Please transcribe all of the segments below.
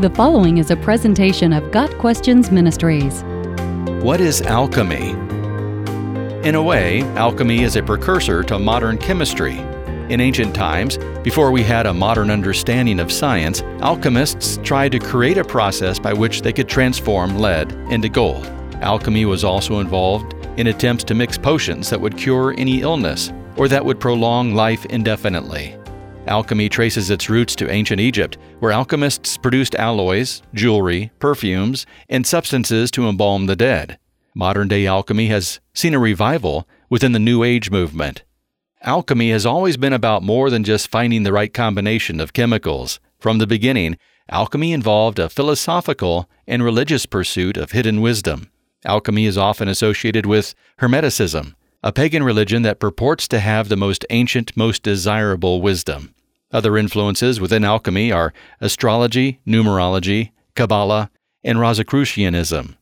The following is a presentation of Got Questions Ministries. What is alchemy? In a way, alchemy is a precursor to modern chemistry. In ancient times, before we had a modern understanding of science, alchemists tried to create a process by which they could transform lead into gold. Alchemy was also involved in attempts to mix potions that would cure any illness or that would prolong life indefinitely. Alchemy traces its roots to ancient Egypt, where alchemists produced alloys, jewelry, perfumes, and substances to embalm the dead. Modern day alchemy has seen a revival within the New Age movement. Alchemy has always been about more than just finding the right combination of chemicals. From the beginning, alchemy involved a philosophical and religious pursuit of hidden wisdom. Alchemy is often associated with Hermeticism, a pagan religion that purports to have the most ancient, most desirable wisdom. Other influences within alchemy are astrology, numerology, Kabbalah, and Rosicrucianism.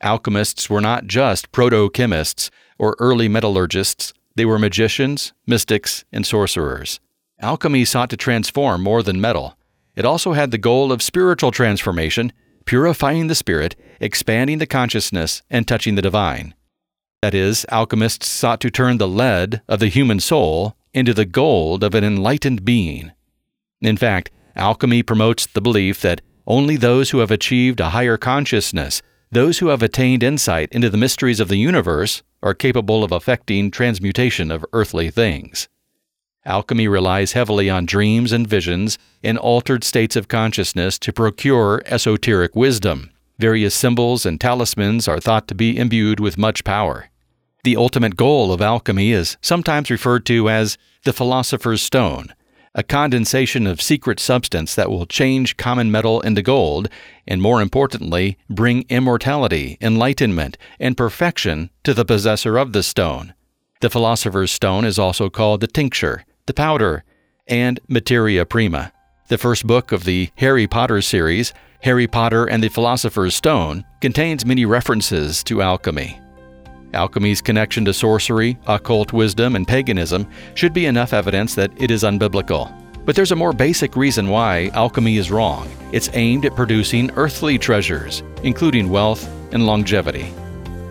Alchemists were not just proto chemists or early metallurgists, they were magicians, mystics, and sorcerers. Alchemy sought to transform more than metal. It also had the goal of spiritual transformation, purifying the spirit, expanding the consciousness, and touching the divine. That is, alchemists sought to turn the lead of the human soul into the gold of an enlightened being. In fact, alchemy promotes the belief that only those who have achieved a higher consciousness, those who have attained insight into the mysteries of the universe, are capable of effecting transmutation of earthly things. Alchemy relies heavily on dreams and visions and altered states of consciousness to procure esoteric wisdom. Various symbols and talismans are thought to be imbued with much power. The ultimate goal of alchemy is sometimes referred to as the philosopher's stone, a condensation of secret substance that will change common metal into gold, and more importantly, bring immortality, enlightenment, and perfection to the possessor of the stone. The philosopher's stone is also called the tincture, the powder, and materia prima. The first book of the Harry Potter series, Harry Potter and the Philosopher's Stone, contains many references to alchemy. Alchemy's connection to sorcery, occult wisdom, and paganism should be enough evidence that it is unbiblical. But there's a more basic reason why alchemy is wrong. It's aimed at producing earthly treasures, including wealth and longevity.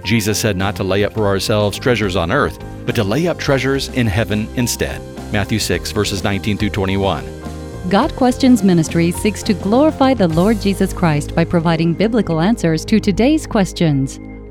Jesus said not to lay up for ourselves treasures on earth, but to lay up treasures in heaven instead. Matthew 6, verses 19 through 21. Got Questions Ministry seeks to glorify the Lord Jesus Christ by providing biblical answers to today's questions.